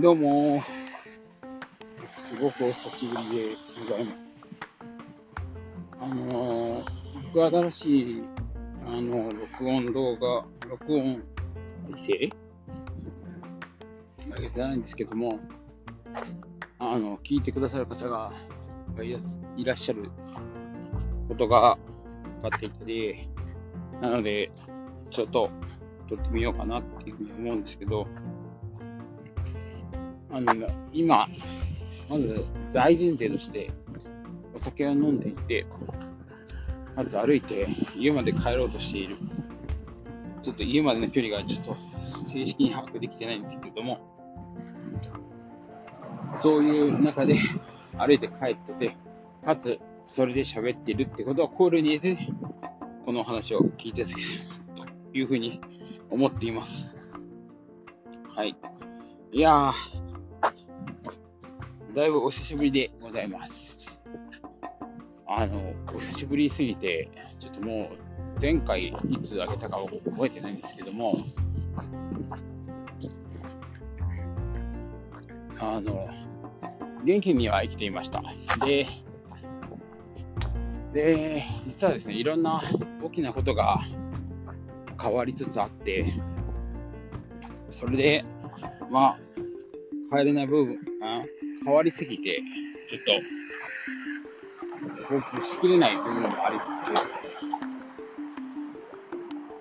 どうも。すごくお久しぶりでございます。あの、僕は新しい、あの、録音動画、録音再生？あげてないんですけども、あの、聞いてくださる方がいらっしゃることが分かっていたり、なので、ちょっと撮ってみようかなっていうふうに思うんですけど、あの、今、まず大前提として、お酒を飲んでいて、まず歩いて家まで帰ろうとしている。ちょっと家までの距離がちょっと正式に把握できてないんですけれども、そういう中で歩いて帰ってて、かつ、それで喋っているってことは考慮に入れて、この話を聞いてたというふうに思っています。はい。いやー、だいぶお久しぶりでございます。あの、お久しぶりすぎて、ちょっともう、前回いつあげたか覚えてないんですけども、あの、元気には生きていました。で、で、実はですね、いろんな大きなことが変わりつつあって、それで、まあ、帰れない部分、あ変わりすぎて、ちょっと、報告しきれない部分もありつ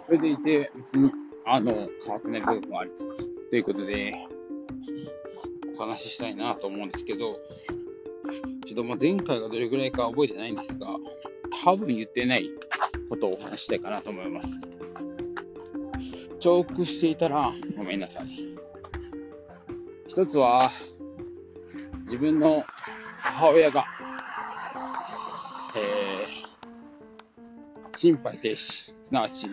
つ、それでいて、別に、あの、変わってない部分もありつつ、ということで、お話ししたいなと思うんですけど、ちょっとま前回がどれぐらいか覚えてないんですが、多分言ってないことをお話したいかなと思います。重複していたらごめんなさい。一つは、自分の母親が、えー、心肺停止、すなわち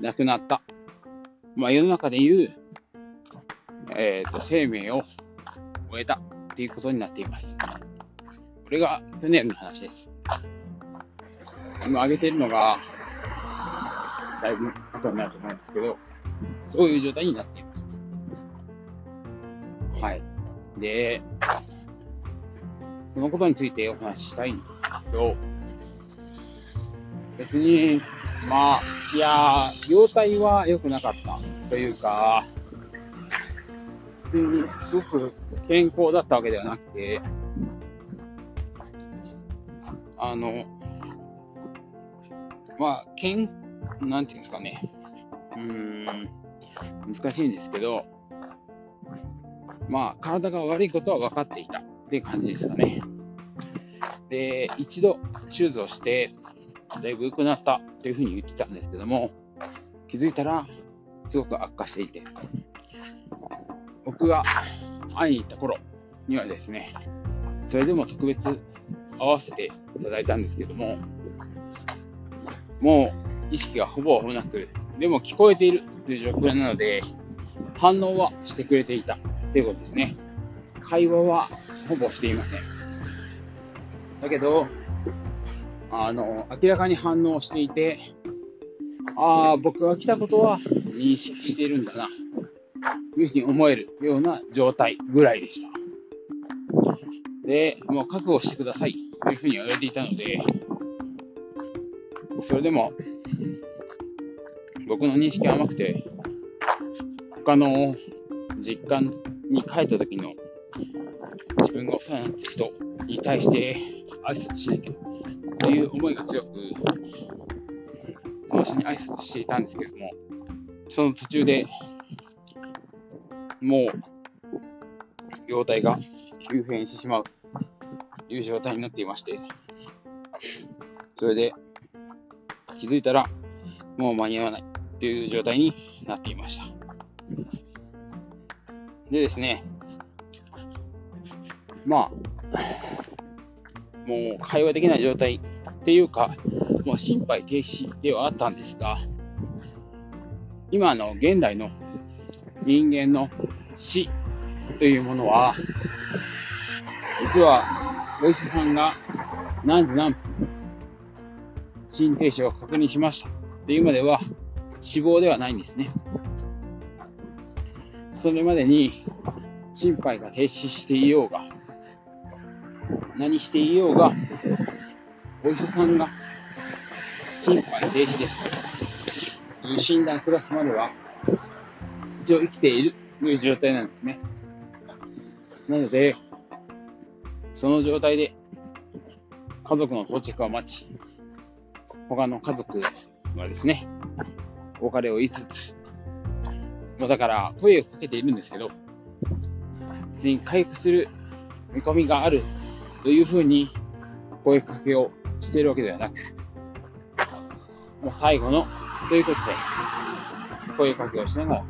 亡くなった。まあ、世の中で言う、えーと、生命を終えたっていうことになっています。これが去年の話です。今上げているのが、だいぶ後になると思うんですけど、そういう状態になっています。で、このことについてお話ししたいんですけど、別に、まあ、いや容体は良くなかったというか、普通にすごく健康だったわけではなくて、あの、まあ、けん、なんていうんですかね。うーん、難しいんですけど、まあ、体が悪いことは分かっていた。っていう感じですかね。で、一度手術をして、だいぶ良くなった。というふうに言ってたんですけども、気づいたら、すごく悪化していて、僕が会いに行った頃にはですね、それでも特別会わせていただいたんですけども、もう意識がほぼなく、でも聞こえているという状況なので、反応はしてくれていた。ということですね。会話はほぼしていません。だけど、あの、明らかに反応していて、ああ、僕が来たことは認識しているんだな、というふうに思えるような状態ぐらいでした。で、もう覚悟してくださいというふうに言われていたので、それでも、僕の認識は甘くて、他の実感に帰った時の自分がお世話になった人に対して挨拶しなきゃという思いが強く、その人に挨拶していたんですけれども、その途中でもう、容体が急変してしまうという状態になっていまして、それで気づいたらもう間に合わないという状態になっていました。でですね、まあ、もう会話できない状態っていうか、もう心肺停止ではあったんですが、今の現代の人間の死というものは、実はお医者さんが何時何分心停止を確認しましたっていうまでは死亡ではないんですね。それまでに心肺が停止していようが、何していようが、お医者さんが心肺停止ですという診断下すまでは、一応生きているという状態なんですね。なので、その状態で家族の到着を待ち、他の家族はですね、お別れを言いつつ、まだから声をかけているんですけど、別に回復する見込みがあるというふうに声かけをしているわけではなく、もう最後のということで、声かけをしながら、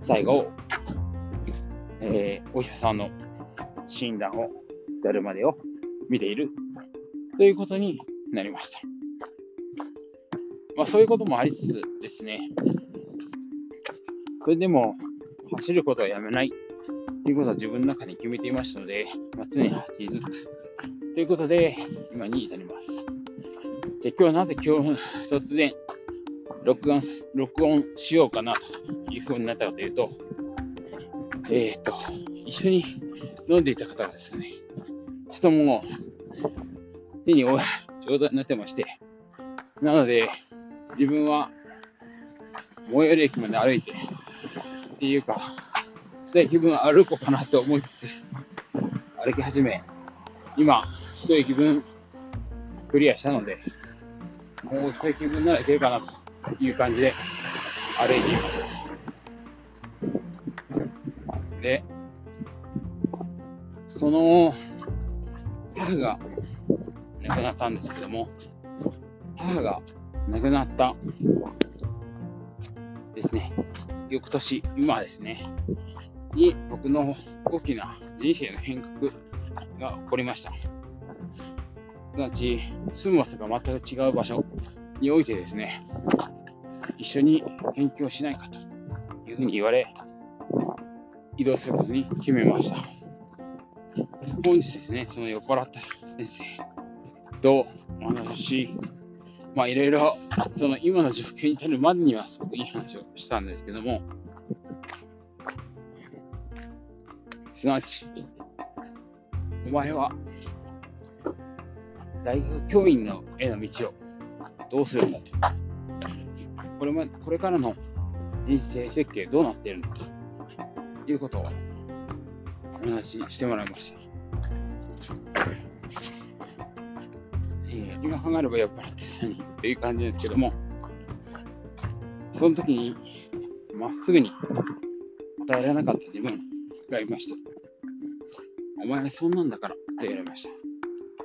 最後、えー、お医者さんの診断を至るまでを見ているということになりました。まあそういうこともありつつですね、それでも走ることはやめないということは自分の中に決めていましたので、まあ、常に走りつつということで今に至ります。じゃあ今日はなぜ今日突然録音録音しようかなというふうになったかというと、えー、っと、一緒に飲んでいた方がですね、ちょっともう手に負う状態になってまして、なので、自分は最寄り駅まで歩いて、っていうか、したい気分歩こうかなと思いつつ、歩き始め、今、一駅分クリアしたので、もう一駅分ならいけるかなという感じで歩いています。で、その母が亡くなったんですけども、母が亡くなったですね、翌年、今ですね、に僕の大きな人生の変革が起こりました。すなわち、住む場所が全く違う場所においてですね、一緒に研究をしないかというふうに言われ、移動することに決めました。本日ですね、その酔っ払った先生とお話しし、まあいろいろ、その今の状況に至るまでにはすごくいい話をしたんですけども、すなわち、お前は大学教員のへの道をどうするんだと。これもこれからの人生設計どうなっているのかということをお話ししてもらいました。えー、今考えれば酔っ払ってたにという感じですけども、その時にまっすぐに答えられなかった自分がいました。お前はそんなんだからって言われました。い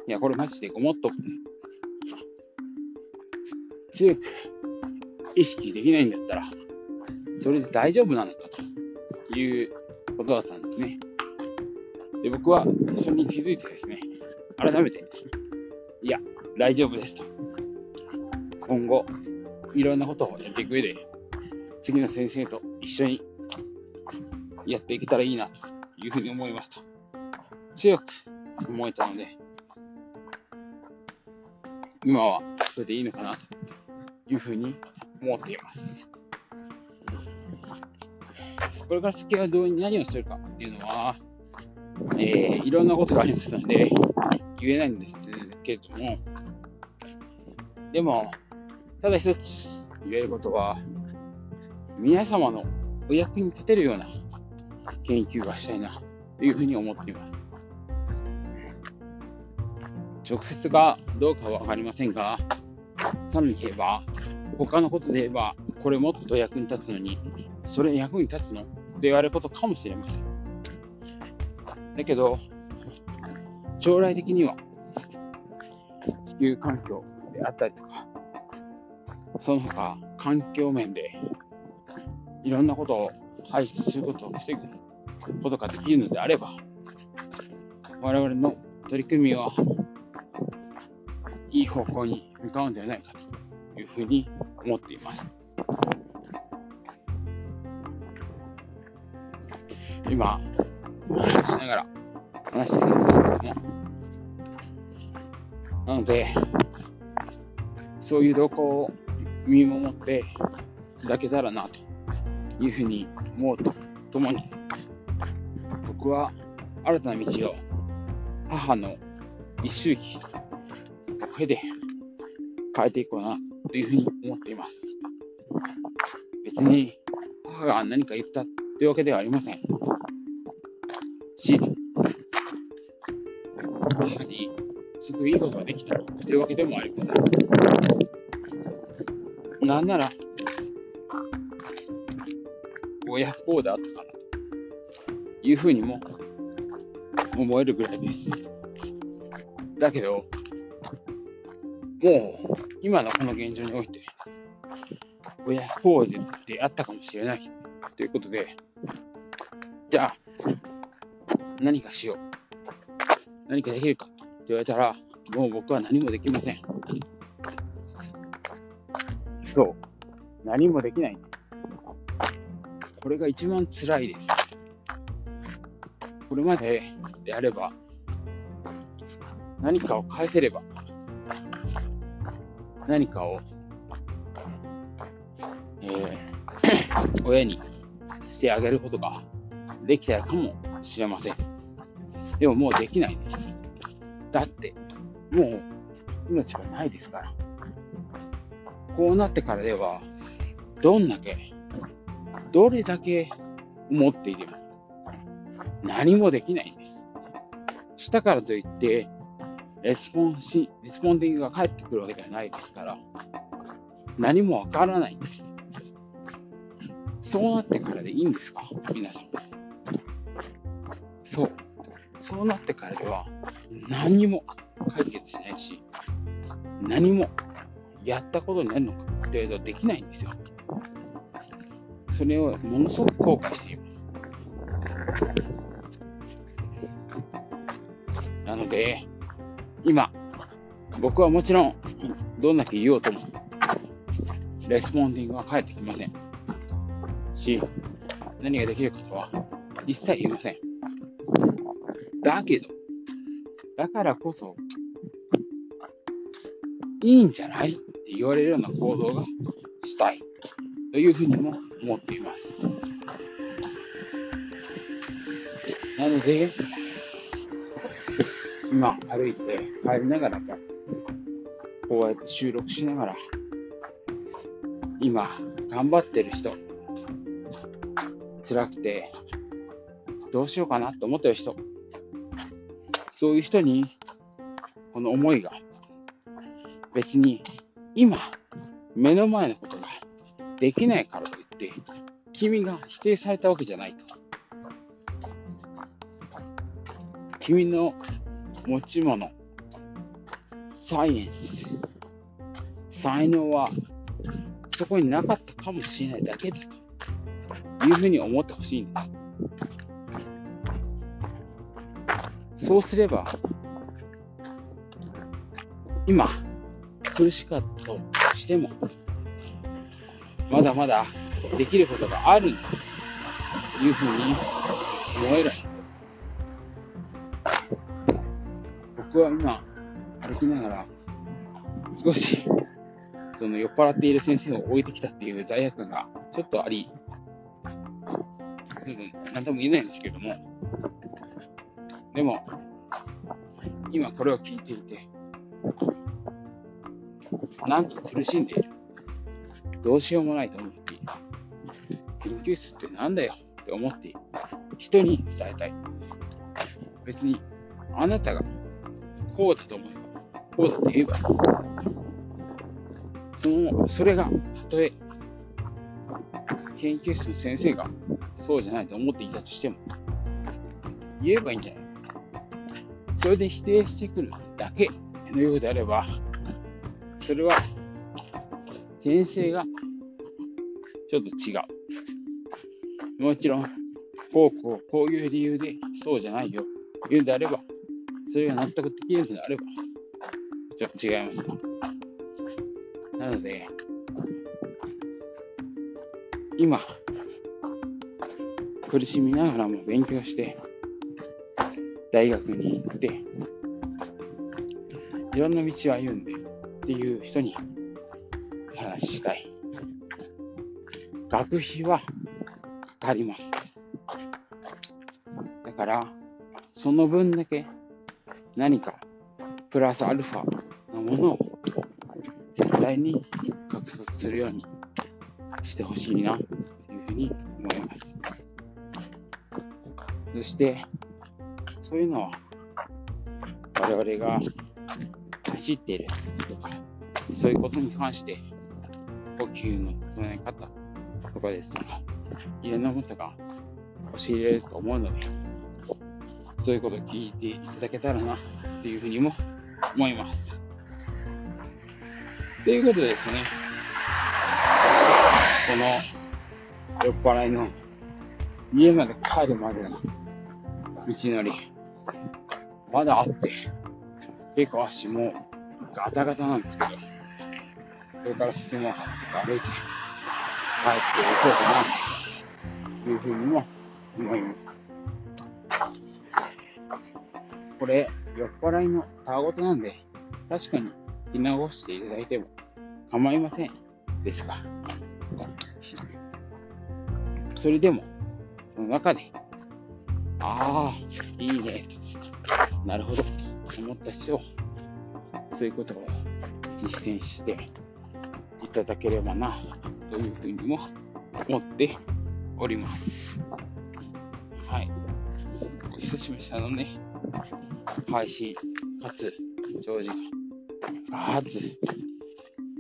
や、これマジでごもっと強く意識できないんだったら、それで大丈夫なのかということだったんですね。で、僕はそれに気づいてですね、改めて、いや、大丈夫ですと。今後、いろんなことをやっていく上で、次の先生と一緒にやっていけたらいいなというふうに思いますと。強く思えたので、今はそれでいいのかなというふうに思っています。これから先はどう何をするかっていうのは、えー、いろんなことがありますので、言えないんですけれども、でも、ただ一つ言えることは、皆様のお役に立てるような研究がしたいなというふうに思っています。直接がどうかは分かりませんが、さらに言えば、他のことで言えば、これもっと役に立つのに、それ役に立つの？って言われることかもしれません。だけど、将来的には、地球環境であったりとか、その他、環境面で、いろんなことを排出することを防ぐことができるのであれば、我々の取り組みはいい方向に向かうんではないかというふうに思っています。今、話しながら話してるんですけども、なので、そういう動向を見守っていただけたらなというふうに思うとともに、僕は新たな道を母の一周期を経て変えていこうなというふうに思っています。別に母が何か言ったというわけではありません。し、母にすごくいいことができたというわけでもありません。なんなら、親不幸であったかなというふうにも思えるぐらいです。だけど、もう今のこの現状において、親不幸であったかもしれないということで、じゃあ、何かしよう。何かできるかって言われたら、もう僕は何もできません。そう。何もできないんです。これが一番辛いです。これまでであれば、何かを返せれば、何かを、えー、親にしてあげることができたかもしれません。でももうできないんです。だって、もう命がないですから。こうなってからでは、どんだけ、どれだけ思っていれば、何もできないんです。したからといって、レスポンシ、 responding が返ってくるわけではないですから、何もわからないんです。そうなってからでいいんですか？皆さん。そう。そうなってからでは、何も解決しないし、何もやったことになるのかって言われるとできないんですよ。それをものすごく後悔しています。なので、今、僕はもちろん、どんだけ言おうとも、レスポンディングは返ってきません。し、何ができるかとは一切言いません。だけど、だからこそ、いいんじゃない？って言われるような行動がしたいというふうにも思っています。なので、今歩いて帰りながら、こうやって収録しながら、今頑張ってる人、辛くて、どうしようかなと思ってる人、そういう人に、この思いが、別に今、目の前のことができないからといって、君が否定されたわけじゃないと。君の持ち物、サイエンス、才能はそこになかったかもしれないだけだというふうに思ってほしいんです。そうすれば、今、苦しかったとしても、まだまだできることがあるというふうに思えるんです。僕は今、歩きながら、少し、その酔っ払っている先生を置いてきたっていう罪悪感がちょっとあり、ちょっと何とも言えないんですけども、でも、今これを聞いていて、なんと苦しんでいる。どうしようもないと思っている。研究室ってなんだよって思っている。人に伝えたい。別に、あなたがこうだと思えば、こうだと言えばいい。その、それが、たとえ、研究室の先生がそうじゃないと思っていたとしても、言えばいいんじゃないそれで否定してくるだけのようであれば、それは、先生がちょっと違う。もちろん、こうこう、こういう理由でそうじゃないよ。言うんであれば、それが納得できるのであれば、ちょっと違いますか。なので、今、苦しみながらも勉強して、大学に行って、いろんな道を歩んでっていう人にお話ししたい。学費はかかります。だから、その分だけ何かプラスアルファのものを絶対に獲得するようにしてほしいなというふうに思います。そして、そういうのは我々が走っている、そういうことに関して、呼吸の整え方とかですとか、いろんなことが教えられると思うので、そういうことを聞いていただけたらなっていうふうにも思います。ということでですね、この酔っ払いの家まで帰るまでの道のり、まだあって、結構足もガタガタなんですけど、これから先もちょっと歩いて帰っていこうかな、というふうにも思います。これ、酔っ払いのたわごとなんで、確かに聞き直していただいても構いませんですが、それでも、その中で、ああ、いいね、なるほど、と思った人、そういうことを実践していただければな、というふうにも思っております。はい。お久しぶりしたのね、配信、かつ、長時間、かつ、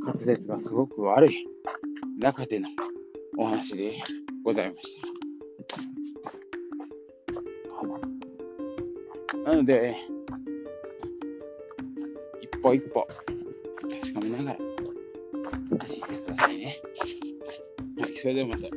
滑舌がすごく悪い中でのお話でございました。なので、一歩一歩かめなが